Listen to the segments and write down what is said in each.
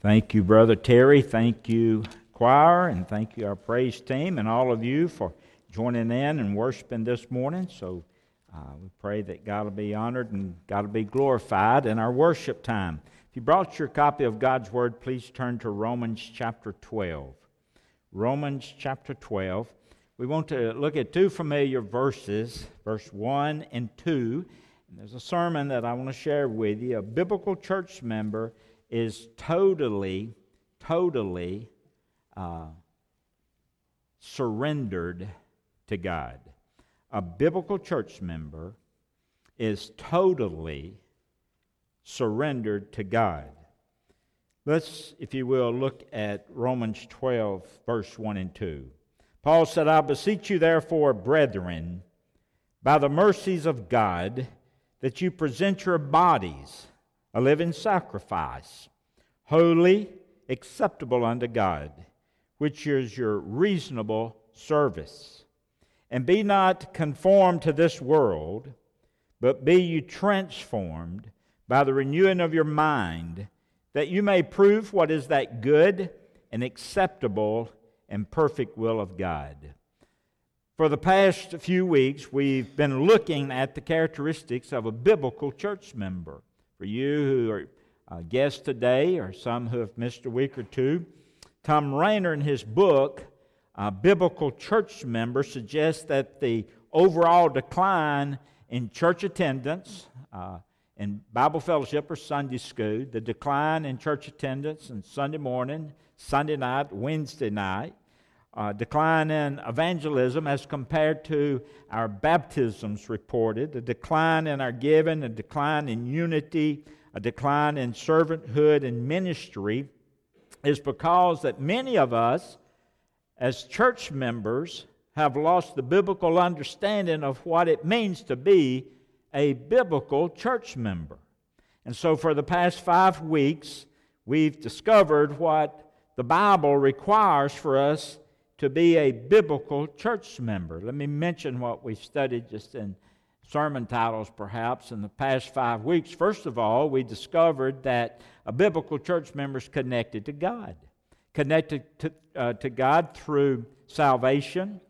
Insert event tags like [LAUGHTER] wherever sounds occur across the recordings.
Thank you, Brother Terry. Thank you, choir, and thank you, our praise team, and all of you for joining in and worshiping this morning. So uh, we pray that God will be honored and God will be glorified in our worship time. If you brought your copy of God's Word, please turn to Romans chapter 12. Romans chapter 12. We want to look at two familiar verses, verse 1 and 2. And there's a sermon that I want to share with you. A biblical church member is totally, totally uh, surrendered to God. A biblical church member is totally surrendered to God. Let's, if you will, look at Romans 12, verse 1 and 2. Paul said, I beseech you, therefore, brethren, by the mercies of God, that you present your bodies a living sacrifice, holy, acceptable unto God, which is your reasonable service. And be not conformed to this world, but be you transformed by the renewing of your mind, that you may prove what is that good and acceptable and perfect will of God. For the past few weeks, we've been looking at the characteristics of a biblical church member. For you who are uh, guests today, or some who have missed a week or two, Tom Rainer, in his book, uh, Biblical Church Member, suggests that the overall decline in church attendance, uh, in Bible fellowship or Sunday school, the decline in church attendance on Sunday morning, Sunday night, Wednesday night, uh, decline in evangelism as compared to our baptisms reported, a decline in our giving, a decline in unity, a decline in servanthood and ministry is because that many of us as church members have lost the biblical understanding of what it means to be a biblical church member. And so for the past 5 weeks we've discovered what the Bible requires for us to be a biblical church member. Let me mention what we've studied just in sermon titles, perhaps, in the past five weeks. First of all, we discovered that a biblical church member is connected to God, connected to, uh, to God through salvation,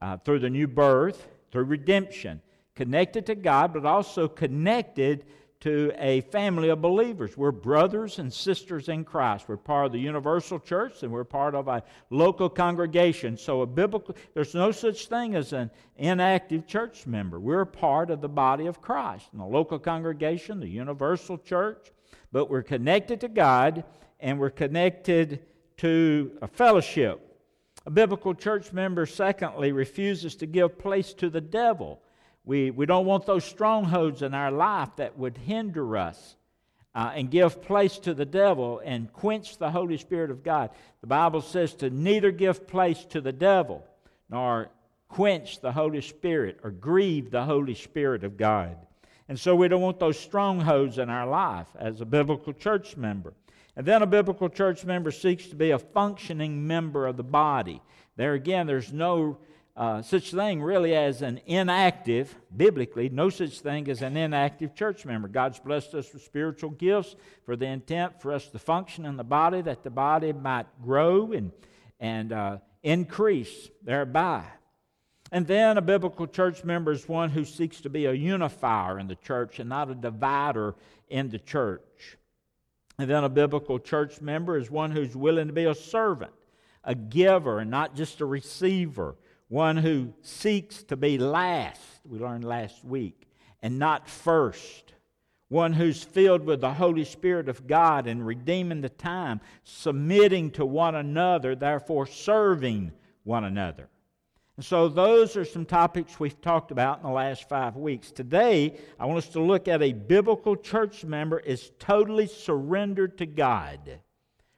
uh, through the new birth, through redemption, connected to God, but also connected to a family of believers. We're brothers and sisters in Christ. We're part of the universal church and we're part of a local congregation. So a biblical there's no such thing as an inactive church member. We're part of the body of Christ. In the local congregation, the universal church, but we're connected to God and we're connected to a fellowship. A biblical church member secondly refuses to give place to the devil. We, we don't want those strongholds in our life that would hinder us uh, and give place to the devil and quench the Holy Spirit of God. The Bible says to neither give place to the devil nor quench the Holy Spirit or grieve the Holy Spirit of God. And so we don't want those strongholds in our life as a biblical church member. And then a biblical church member seeks to be a functioning member of the body. There again, there's no uh, such thing really as an inactive, biblically, no such thing as an inactive church member. God's blessed us with spiritual gifts for the intent for us to function in the body, that the body might grow and, and uh, increase thereby. And then a biblical church member is one who seeks to be a unifier in the church and not a divider in the church. And then a biblical church member is one who's willing to be a servant, a giver, and not just a receiver one who seeks to be last, we learned last week, and not first. One who's filled with the Holy Spirit of God and redeeming the time, submitting to one another, therefore serving one another. And so, those are some topics we've talked about in the last five weeks. Today, I want us to look at a biblical church member is totally surrendered to God.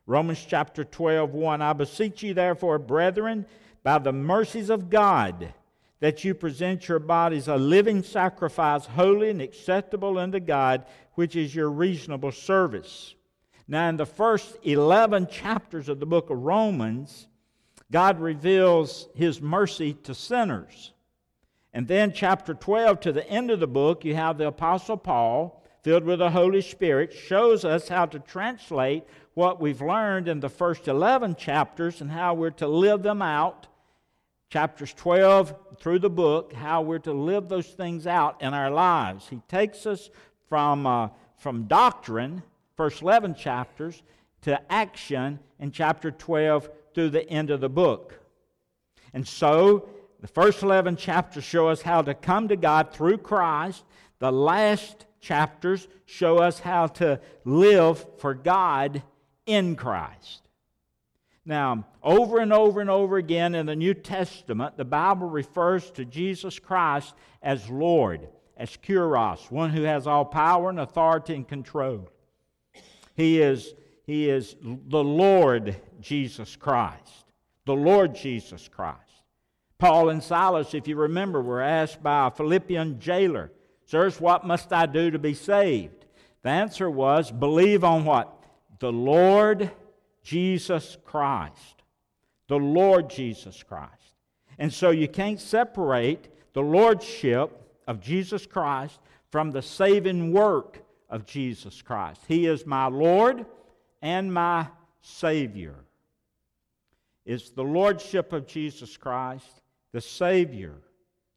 Romans chapter 12, 1. I beseech you, therefore, brethren, by the mercies of God that you present your bodies a living sacrifice, holy and acceptable unto God, which is your reasonable service. Now, in the first 11 chapters of the book of Romans, God reveals his mercy to sinners. And then, chapter 12, to the end of the book, you have the Apostle Paul filled with the Holy Spirit, shows us how to translate what we've learned in the first 11 chapters and how we're to live them out. Chapters 12 through the book, how we're to live those things out in our lives. He takes us from, uh, from doctrine, first 11 chapters, to action in chapter 12 through the end of the book. And so, the first 11 chapters show us how to come to God through Christ. The last chapters show us how to live for God in Christ. Now, over and over and over again in the New Testament, the Bible refers to Jesus Christ as Lord, as Kyrios, one who has all power and authority and control. He is, he is the Lord Jesus Christ. The Lord Jesus Christ. Paul and Silas, if you remember, were asked by a Philippian jailer, Sirs, what must I do to be saved? The answer was, believe on what? The Lord Jesus Christ. The Lord Jesus Christ. And so you can't separate the lordship of Jesus Christ from the saving work of Jesus Christ. He is my Lord and my Savior. It's the lordship of Jesus Christ, the Savior,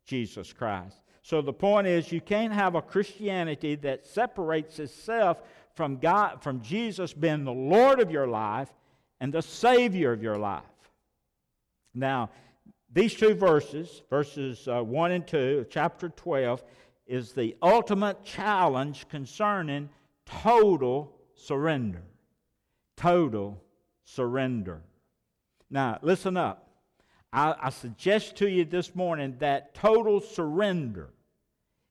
Jesus Christ. So the point is, you can't have a Christianity that separates itself from God, from Jesus being the Lord of your life and the Savior of your life. Now, these two verses, verses uh, 1 and 2 of chapter 12, is the ultimate challenge concerning total surrender. Total surrender. Now, listen up. I, I suggest to you this morning that total surrender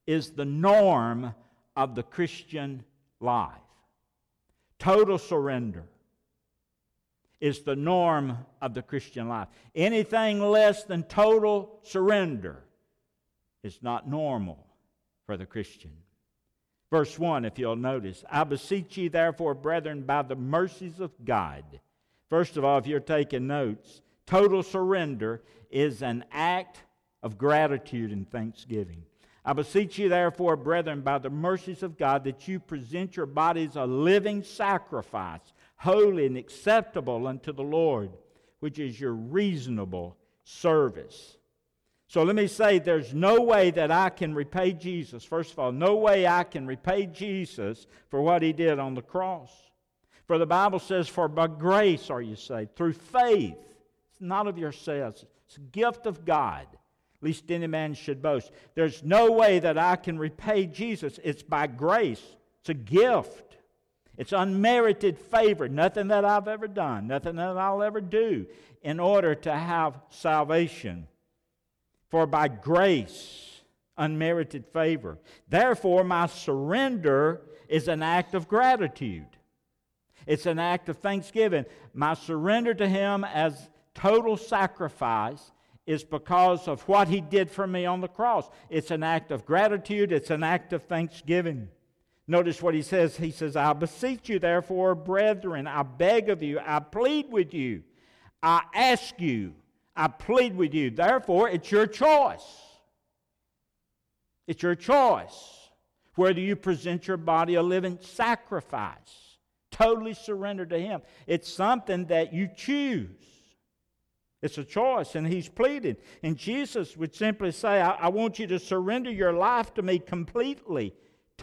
is the norm of the Christian life. Total surrender is the norm of the Christian life. Anything less than total surrender is not normal for the Christian. Verse 1, if you'll notice, I beseech ye therefore, brethren, by the mercies of God. First of all, if you're taking notes, total surrender is an act of gratitude and thanksgiving. I beseech you, therefore, brethren, by the mercies of God, that you present your bodies a living sacrifice, holy and acceptable unto the Lord, which is your reasonable service. So let me say there's no way that I can repay Jesus. First of all, no way I can repay Jesus for what he did on the cross. For the Bible says, For by grace are you saved, through faith. It's not of yourselves, it's a gift of God least any man should boast. There's no way that I can repay Jesus. It's by grace, it's a gift. It's unmerited favor, nothing that I've ever done, nothing that I'll ever do in order to have salvation. For by grace, unmerited favor. Therefore, my surrender is an act of gratitude. It's an act of thanksgiving. My surrender to Him as total sacrifice is because of what he did for me on the cross. It's an act of gratitude, it's an act of thanksgiving. Notice what he says. He says, I beseech you, therefore, brethren, I beg of you, I plead with you, I ask you, I plead with you. Therefore, it's your choice. It's your choice whether you present your body a living sacrifice, totally surrendered to Him. It's something that you choose. It's a choice, and he's pleading. And Jesus would simply say, I, I, want you to surrender your life to me completely,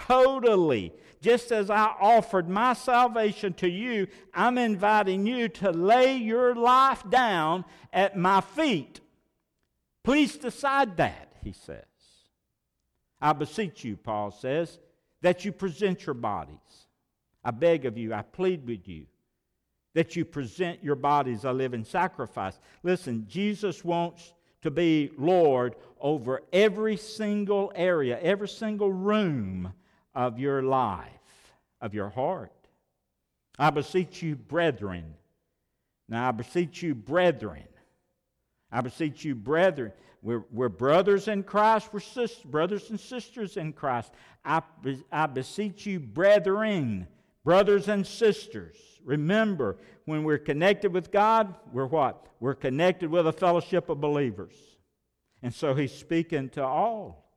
totally. Just as I offered my salvation to you, I'm inviting you to lay your life down at my feet. Please decide that, he says. I beseech you, Paul says, that you present your bodies. I beg of you, I plead with you that you present your bodies a living sacrifice. Listen, Jesus wants to be Lord over every single area, every single room of your life, of your heart. I beseech you, brethren. Now, I beseech you, brethren. I beseech you, brethren. We're, we're brothers in Christ. We're sisters, brothers and sisters in Christ. I, I beseech you, brethren, brothers and sisters Remember, when we're connected with God, we're what? We're connected with a fellowship of believers. And so he's speaking to all.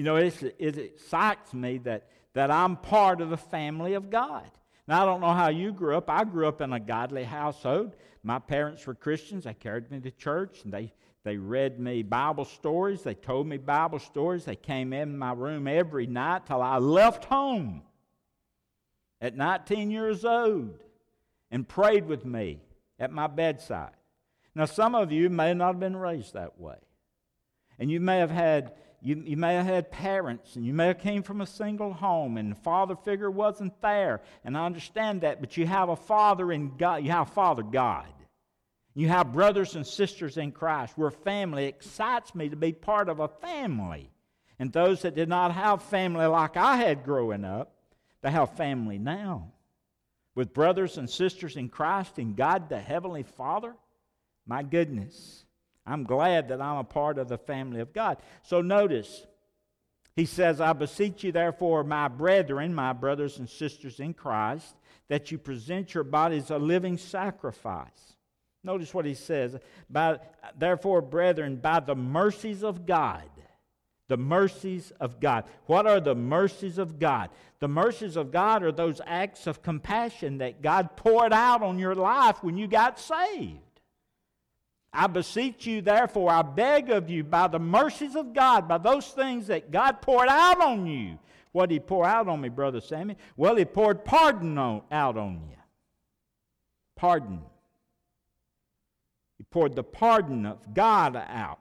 You know, it excites me that, that I'm part of the family of God. Now, I don't know how you grew up. I grew up in a godly household. My parents were Christians. They carried me to church and they, they read me Bible stories. They told me Bible stories. They came in my room every night till I left home at 19 years old and prayed with me at my bedside. Now, some of you may not have been raised that way. And you may have had you, you may have had parents and you may have came from a single home and the father figure wasn't there. And i understand that but you have a father in god you have father god. You have brothers and sisters in christ we're family it excites me to be part of a family. And those that did not have family like i had growing up they have family now. With brothers and sisters in christ and god the heavenly father my goodness I'm glad that I'm a part of the family of God. So notice, he says, I beseech you, therefore, my brethren, my brothers and sisters in Christ, that you present your bodies a living sacrifice. Notice what he says. By, therefore, brethren, by the mercies of God, the mercies of God. What are the mercies of God? The mercies of God are those acts of compassion that God poured out on your life when you got saved. I beseech you, therefore, I beg of you, by the mercies of God, by those things that God poured out on you. What did He pour out on me, Brother Sammy? Well, He poured pardon on, out on you. Pardon. He poured the pardon of God out.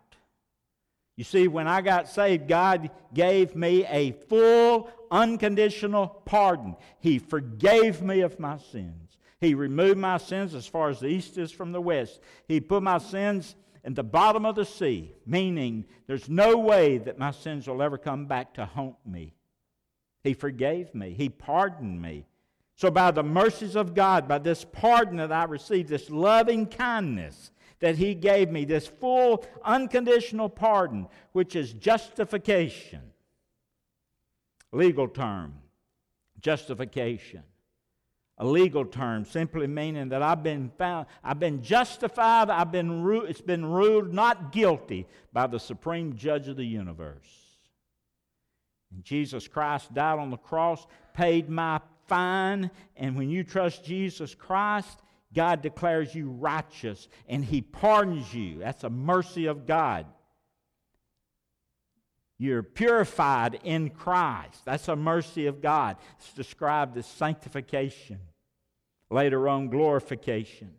You see, when I got saved, God gave me a full, unconditional pardon. He forgave me of my sins. He removed my sins as far as the east is from the west. He put my sins in the bottom of the sea, meaning there's no way that my sins will ever come back to haunt me. He forgave me, He pardoned me. So, by the mercies of God, by this pardon that I received, this loving kindness that He gave me, this full, unconditional pardon, which is justification. Legal term, justification a legal term, simply meaning that I've been found, I've been justified, I've been ru- it's been ruled not guilty by the supreme judge of the universe. And Jesus Christ died on the cross, paid my fine, and when you trust Jesus Christ, God declares you righteous and He pardons you. That's a mercy of God. You're purified in Christ. That's a mercy of God. It's described as sanctification later on glorification.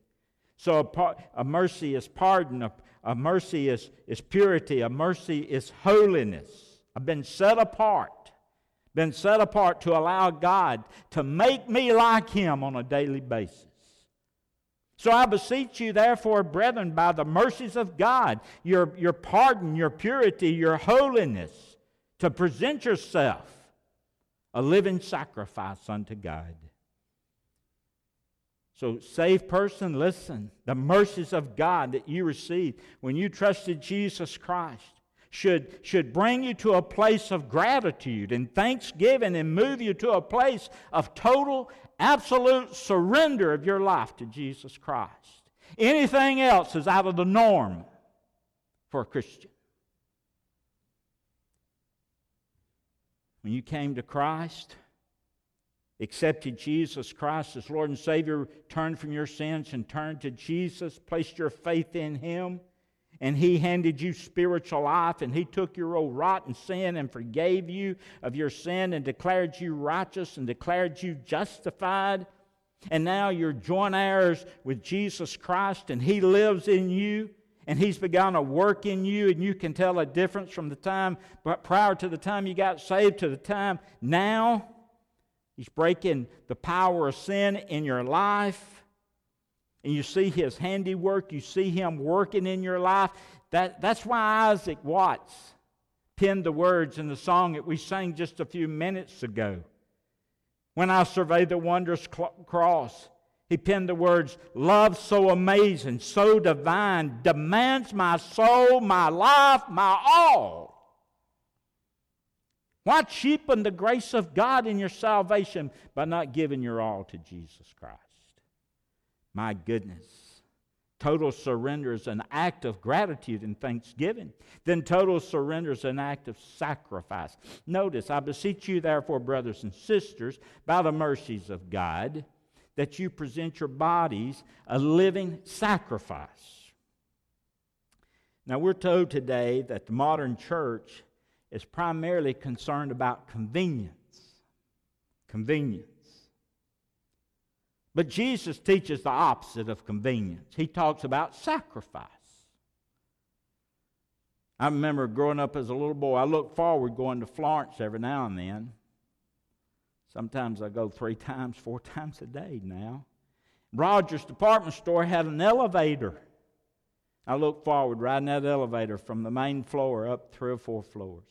So a, par- a mercy is pardon, a, a mercy is, is purity, a mercy is holiness. I've been set apart, been set apart to allow God to make me like Him on a daily basis. So I beseech you, therefore, brethren, by the mercies of God, your, your pardon, your purity, your holiness, to present yourself a living sacrifice unto God. So, saved person, listen. The mercies of God that you received when you trusted Jesus Christ should, should bring you to a place of gratitude and thanksgiving and move you to a place of total, absolute surrender of your life to Jesus Christ. Anything else is out of the norm for a Christian. When you came to Christ, accepted Jesus Christ as Lord and Savior, turned from your sins and turned to Jesus, placed your faith in Him, and He handed you spiritual life, and He took your old rotten sin and forgave you of your sin and declared you righteous and declared you justified. And now you're joint heirs with Jesus Christ, and He lives in you, and He's begun a work in you, and you can tell a difference from the time prior to the time you got saved to the time now He's breaking the power of sin in your life. And you see his handiwork, you see him working in your life. That, that's why Isaac Watts penned the words in the song that we sang just a few minutes ago. When I survey the wondrous cross, he penned the words, Love so amazing, so divine, demands my soul, my life, my all. Why cheapen the grace of God in your salvation by not giving your all to Jesus Christ? My goodness. Total surrender is an act of gratitude and thanksgiving. Then total surrender is an act of sacrifice. Notice, I beseech you, therefore, brothers and sisters, by the mercies of God, that you present your bodies a living sacrifice. Now, we're told today that the modern church is primarily concerned about convenience. Convenience. But Jesus teaches the opposite of convenience. He talks about sacrifice. I remember growing up as a little boy, I looked forward going to Florence every now and then. Sometimes I go three [LAUGHS] times, four [LAUGHS] times a day now. Rogers department store had an elevator. I looked forward riding that elevator from the main floor up three or four floors.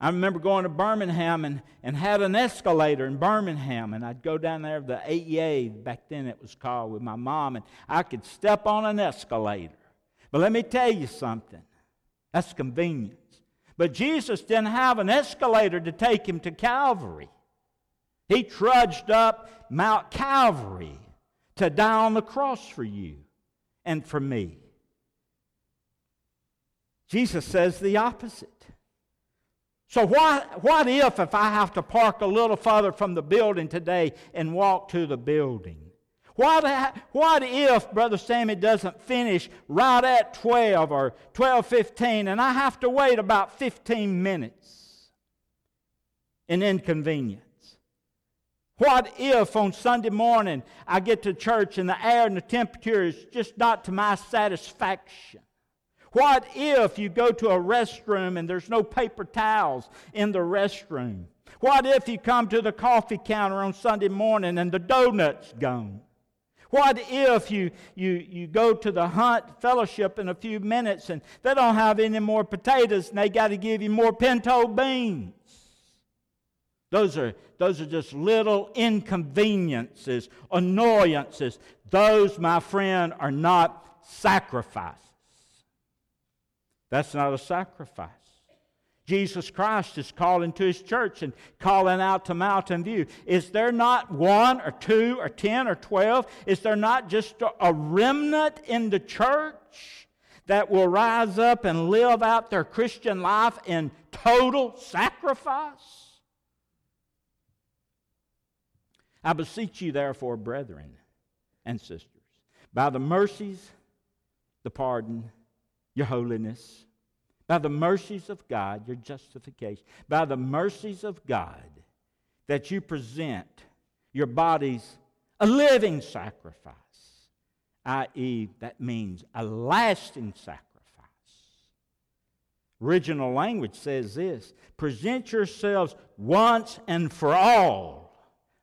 I remember going to Birmingham and, and had an escalator in Birmingham, and I'd go down there, the AEA, back then it was called, with my mom, and I could step on an escalator. But let me tell you something that's convenience. But Jesus didn't have an escalator to take him to Calvary. He trudged up Mount Calvary to die on the cross for you and for me. Jesus says the opposite. So, what, what if, if I have to park a little further from the building today and walk to the building? What, what if Brother Sammy doesn't finish right at 12 or 12.15 and I have to wait about 15 minutes? An inconvenience. What if on Sunday morning I get to church and the air and the temperature is just not to my satisfaction? What if you go to a restroom and there's no paper towels in the restroom? What if you come to the coffee counter on Sunday morning and the donut's gone? What if you, you, you go to the hunt fellowship in a few minutes and they don't have any more potatoes and they got to give you more pinto beans? Those are, those are just little inconveniences, annoyances. Those, my friend, are not sacrifices. That's not a sacrifice. Jesus Christ is calling to his church and calling out to Mountain View. Is there not one or two or ten or twelve? Is there not just a remnant in the church that will rise up and live out their Christian life in total sacrifice? I beseech you, therefore, brethren and sisters, by the mercies, the pardon, your holiness, by the mercies of God, your justification, by the mercies of God, that you present your bodies a living sacrifice, i.e., that means a lasting sacrifice. Original language says this present yourselves once and for all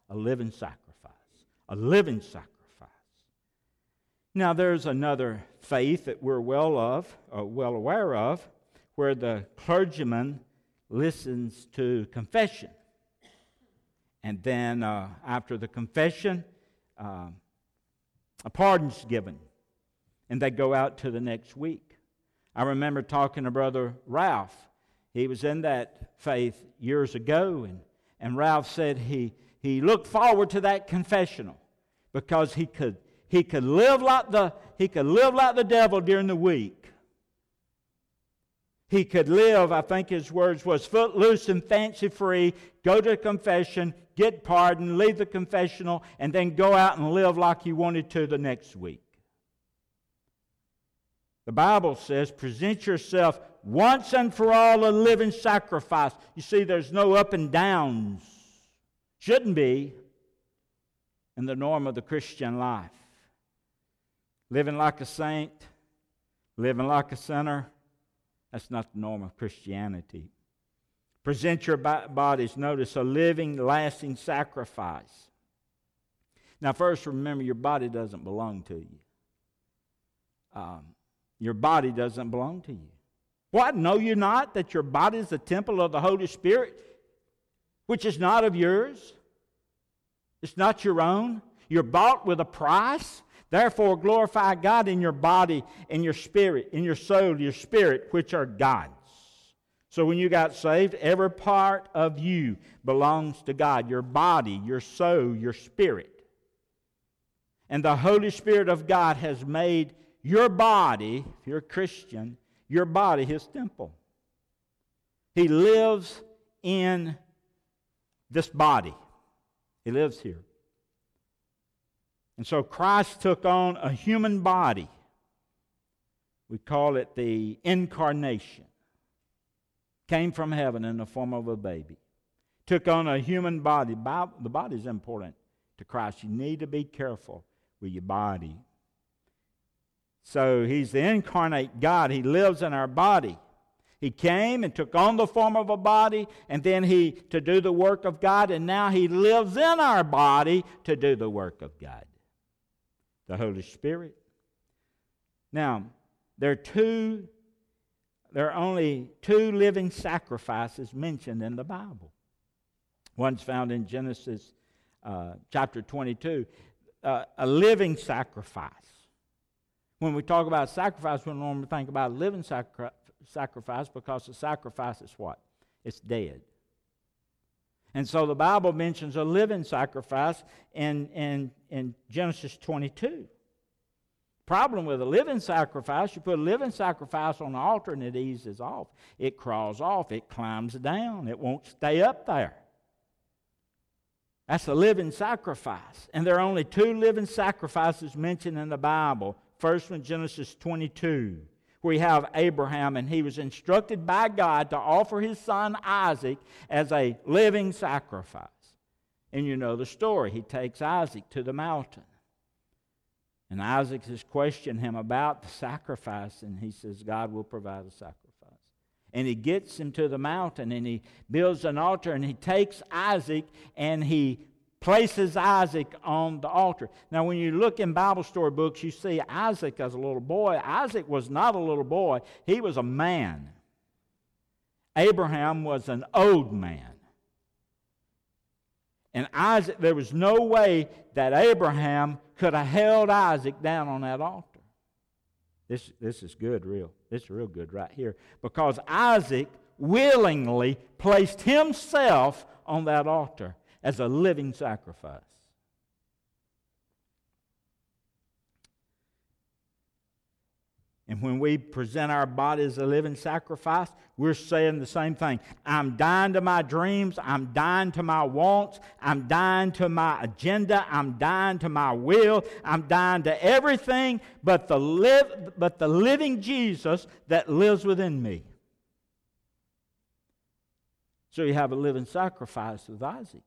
a living sacrifice, a living sacrifice. Now, there's another faith that we're well of, or well aware of, where the clergyman listens to confession. And then uh, after the confession, uh, a pardon's given. And they go out to the next week. I remember talking to Brother Ralph. He was in that faith years ago, and, and Ralph said he, he looked forward to that confessional because he could he could live like the, he could live like the devil during the week. He could live, I think his words was footloose and fancy free, go to confession, get pardon, leave the confessional, and then go out and live like he wanted to the next week. The Bible says, present yourself once and for all a living sacrifice. You see, there's no up and downs. Shouldn't be in the norm of the Christian life living like a saint, living like a sinner. That's not the norm of Christianity. Present your bodies, notice, a living, lasting sacrifice. Now, first, remember your body doesn't belong to you. Um, your body doesn't belong to you. What? Know you not that your body is the temple of the Holy Spirit, which is not of yours? It's not your own. You're bought with a price. Therefore, glorify God in your body, in your spirit, in your soul, your spirit, which are God's. So when you got saved, every part of you belongs to God your body, your soul, your spirit. And the Holy Spirit of God has made your body, if you're a Christian, your body his temple. He lives in this body, he lives here. And so Christ took on a human body. We call it the incarnation. Came from heaven in the form of a baby. Took on a human body. The body is important to Christ. You need to be careful with your body. So he's the incarnate God. He lives in our body. He came and took on the form of a body, and then he to do the work of God, and now he lives in our body to do the work of God the Holy Spirit. Now, there are two, there are only two living sacrifices mentioned in the Bible. One's found in Genesis uh, chapter 22, uh, a living sacrifice. When we talk about sacrifice, we normally think about living sacri- sacrifice because the sacrifice is what? It's dead. And so the Bible mentions a living sacrifice in, in, in Genesis 22. Problem with a living sacrifice, you put a living sacrifice on the altar and it eases off. It crawls off, it climbs down, it won't stay up there. That's a living sacrifice. And there are only two living sacrifices mentioned in the Bible. First one, Genesis 22 we have Abraham, and he was instructed by God to offer his son Isaac as a living sacrifice. And you know the story. He takes Isaac to the mountain. And Isaac has questioned him about the sacrifice, and he says, God will provide a sacrifice. And he gets him to the mountain and he builds an altar and he takes Isaac and he places Isaac on the altar. Now, when you look in Bible story books, you see Isaac as a little boy. Isaac was not a little boy, he was a man. Abraham was an old man. And Isaac, there was no way that Abraham could have held Isaac down on that altar. This, this is good, real. This is real good right here. Because Isaac willingly placed himself on that altar as a living sacrifice. And when we present our body as a living sacrifice, we're saying the same thing. I'm dying to my dreams. I'm dying to my wants. I'm dying to my agenda. I'm dying to my will. I'm dying to everything but the, live, but the living Jesus that lives within me. So you have a living sacrifice with Isaac.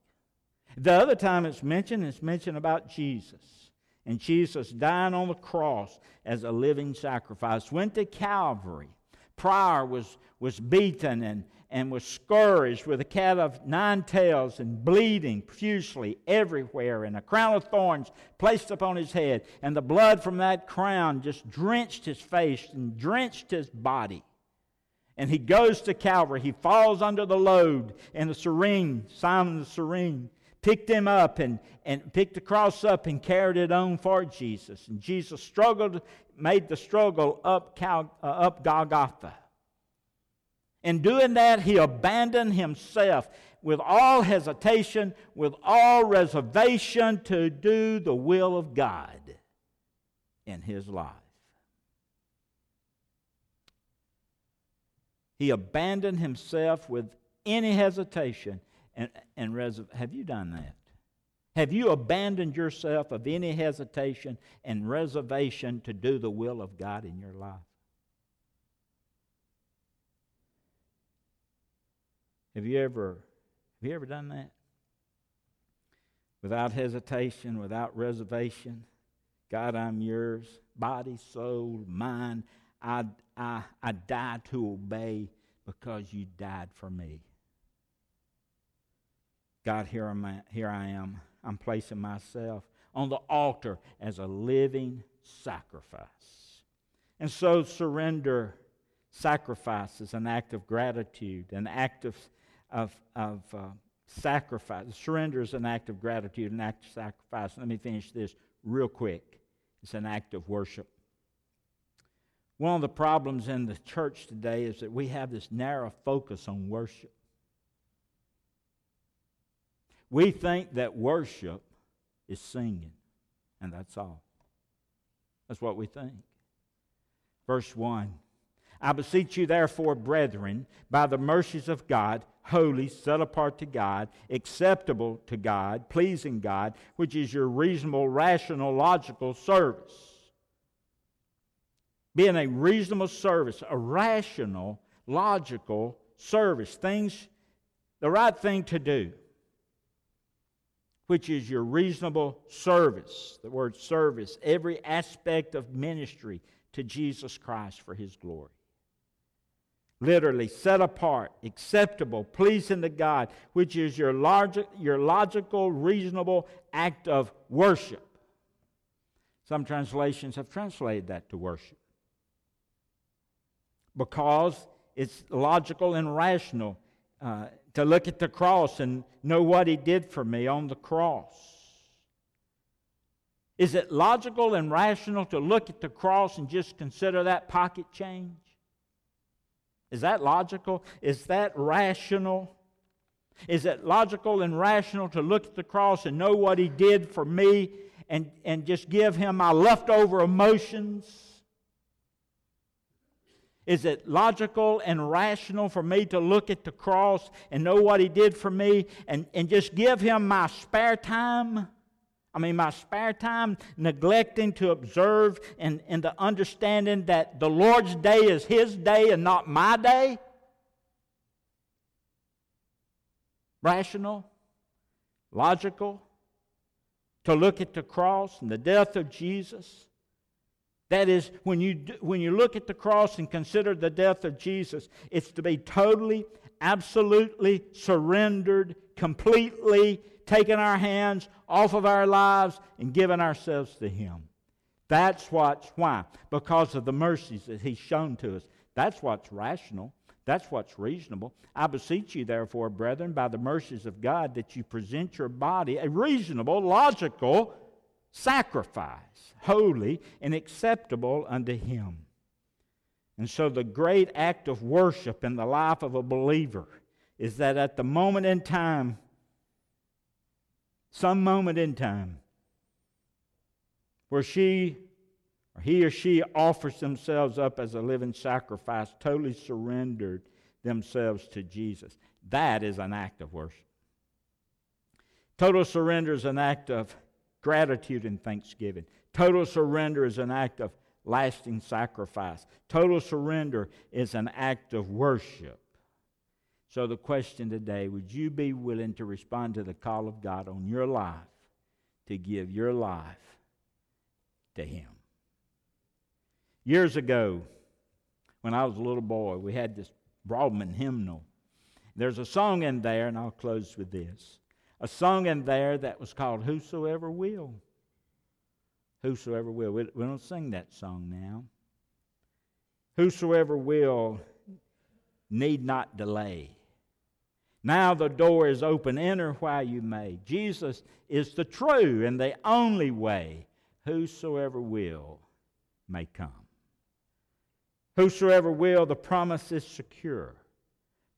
The other time it's mentioned, it's mentioned about Jesus. And Jesus dying on the cross as a living sacrifice. Went to Calvary. Prior was, was beaten and, and was scourged with a cat of nine tails and bleeding profusely everywhere, and a crown of thorns placed upon his head. And the blood from that crown just drenched his face and drenched his body. And he goes to Calvary. He falls under the load in the Cyrene, Simon the Cyrene picked him up and, and picked the cross up and carried it on for Jesus. And Jesus struggled, made the struggle up, Cal, uh, up Golgotha. In doing that, he abandoned himself with all hesitation, with all reservation to do the will of God in his life. He abandoned himself with any hesitation and, and have you done that? Have you abandoned yourself of any hesitation and reservation to do the will of God in your life? Have you ever have you ever done that? Without hesitation, without reservation. God, I'm yours. Body, soul, mind. I, I, I die to obey because you died for me. God, here, am here I am. I'm placing myself on the altar as a living sacrifice. And so, surrender sacrifice is an act of gratitude, an act of, of, of uh, sacrifice. Surrender is an act of gratitude, an act of sacrifice. Let me finish this real quick. It's an act of worship. One of the problems in the church today is that we have this narrow focus on worship. We think that worship is singing. And that's all. That's what we think. Verse 1 I beseech you, therefore, brethren, by the mercies of God, holy, set apart to God, acceptable to God, pleasing God, which is your reasonable, rational, logical service. Being a reasonable service, a rational, logical service, things, the right thing to do, which is your reasonable service. The word service, every aspect of ministry to Jesus Christ for his glory literally set apart, acceptable, pleasing to God, which is your, your logical, reasonable act of worship. Some translations have translated that to worship because it's logical and rational uh, to look at the cross and know what He did for me on the cross. Is it logical and rational to look at the cross and just consider that pocket change? Is that logical? Is that rational? Is it logical and rational to look at the cross and know what He did for me and, and just give Him my leftover emotions? Is it logical and rational for me to look at the cross and know what He did for me and, and just give Him my spare time? I mean, my spare time neglecting to observe and, and the understanding that the Lord's day is His day and not my day? Rational? Logical? To look at the cross and the death of Jesus? That is, when you, when you look at the cross and consider the death of Jesus, it's to be totally, absolutely surrendered, completely taken our hands off of our lives and given ourselves to Him. That's what's why. Because of the mercies that He's shown to us. That's what's rational. That's what's reasonable. I beseech you, therefore, brethren, by the mercies of God, that you present your body a reasonable, logical sacrifice, holy and acceptable unto Him. And so, the great act of worship in the life of a believer is that at the moment in time some moment in time where she or he or she offers themselves up as a living sacrifice, totally surrendered themselves to Jesus. That is an act of worship. Total surrender is an act of gratitude and thanksgiving. Total surrender is an act of lasting sacrifice. Total surrender is an act of worship. So, the question today would you be willing to respond to the call of God on your life to give your life to Him? Years ago, when I was a little boy, we had this Broadman hymnal. There's a song in there, and I'll close with this a song in there that was called Whosoever Will. Whosoever will. We, we don't sing that song now. Whosoever will need not delay. Now the door is open. Enter while you may. Jesus is the true and the only way. Whosoever will may come. Whosoever will, the promise is secure.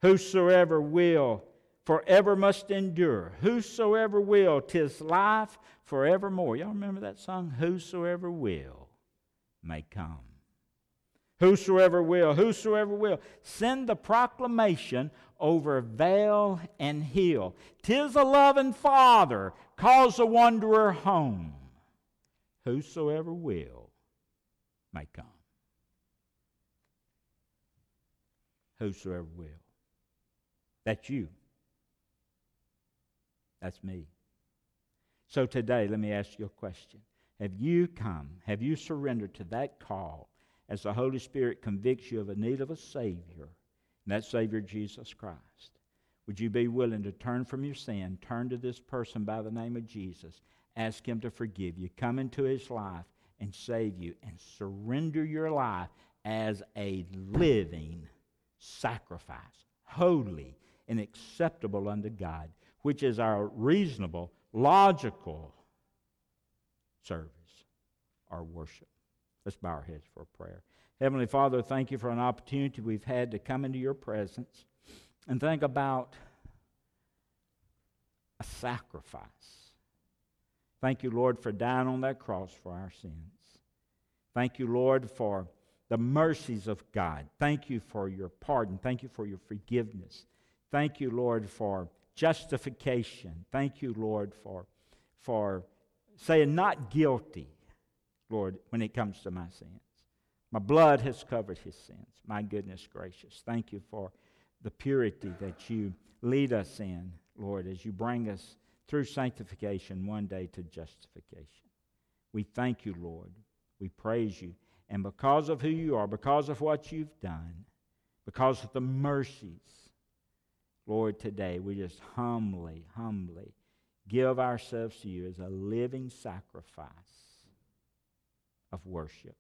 Whosoever will, forever must endure. Whosoever will, tis life forevermore. Y'all remember that song? Whosoever will may come. Whosoever will, whosoever will. Send the proclamation over vale and hill. Tis a loving Father calls a wanderer home. Whosoever will may come. Whosoever will. That's you. That's me. So today, let me ask you a question. Have you come? Have you surrendered to that call as the Holy Spirit convicts you of a need of a Savior? and that Savior Jesus Christ. Would you be willing to turn from your sin, turn to this person by the name of Jesus, ask Him to forgive you, come into His life and save you, and surrender your life as a living sacrifice, holy and acceptable unto God, which is our reasonable, logical service, our worship. Let's bow our heads for a prayer. Heavenly Father, thank you for an opportunity we've had to come into your presence and think about a sacrifice. Thank you, Lord, for dying on that cross for our sins. Thank you, Lord, for the mercies of God. Thank you for your pardon. Thank you for your forgiveness. Thank you, Lord, for justification. Thank you, Lord, for, for saying not guilty, Lord, when it comes to my sins. My blood has covered his sins. My goodness gracious. Thank you for the purity that you lead us in, Lord, as you bring us through sanctification one day to justification. We thank you, Lord. We praise you. And because of who you are, because of what you've done, because of the mercies, Lord, today we just humbly, humbly give ourselves to you as a living sacrifice of worship.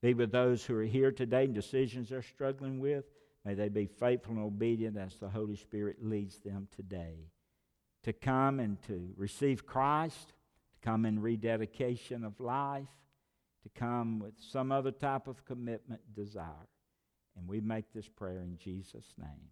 Be with those who are here today and decisions they're struggling with. May they be faithful and obedient as the Holy Spirit leads them today to come and to receive Christ, to come in rededication of life, to come with some other type of commitment, desire. And we make this prayer in Jesus' name.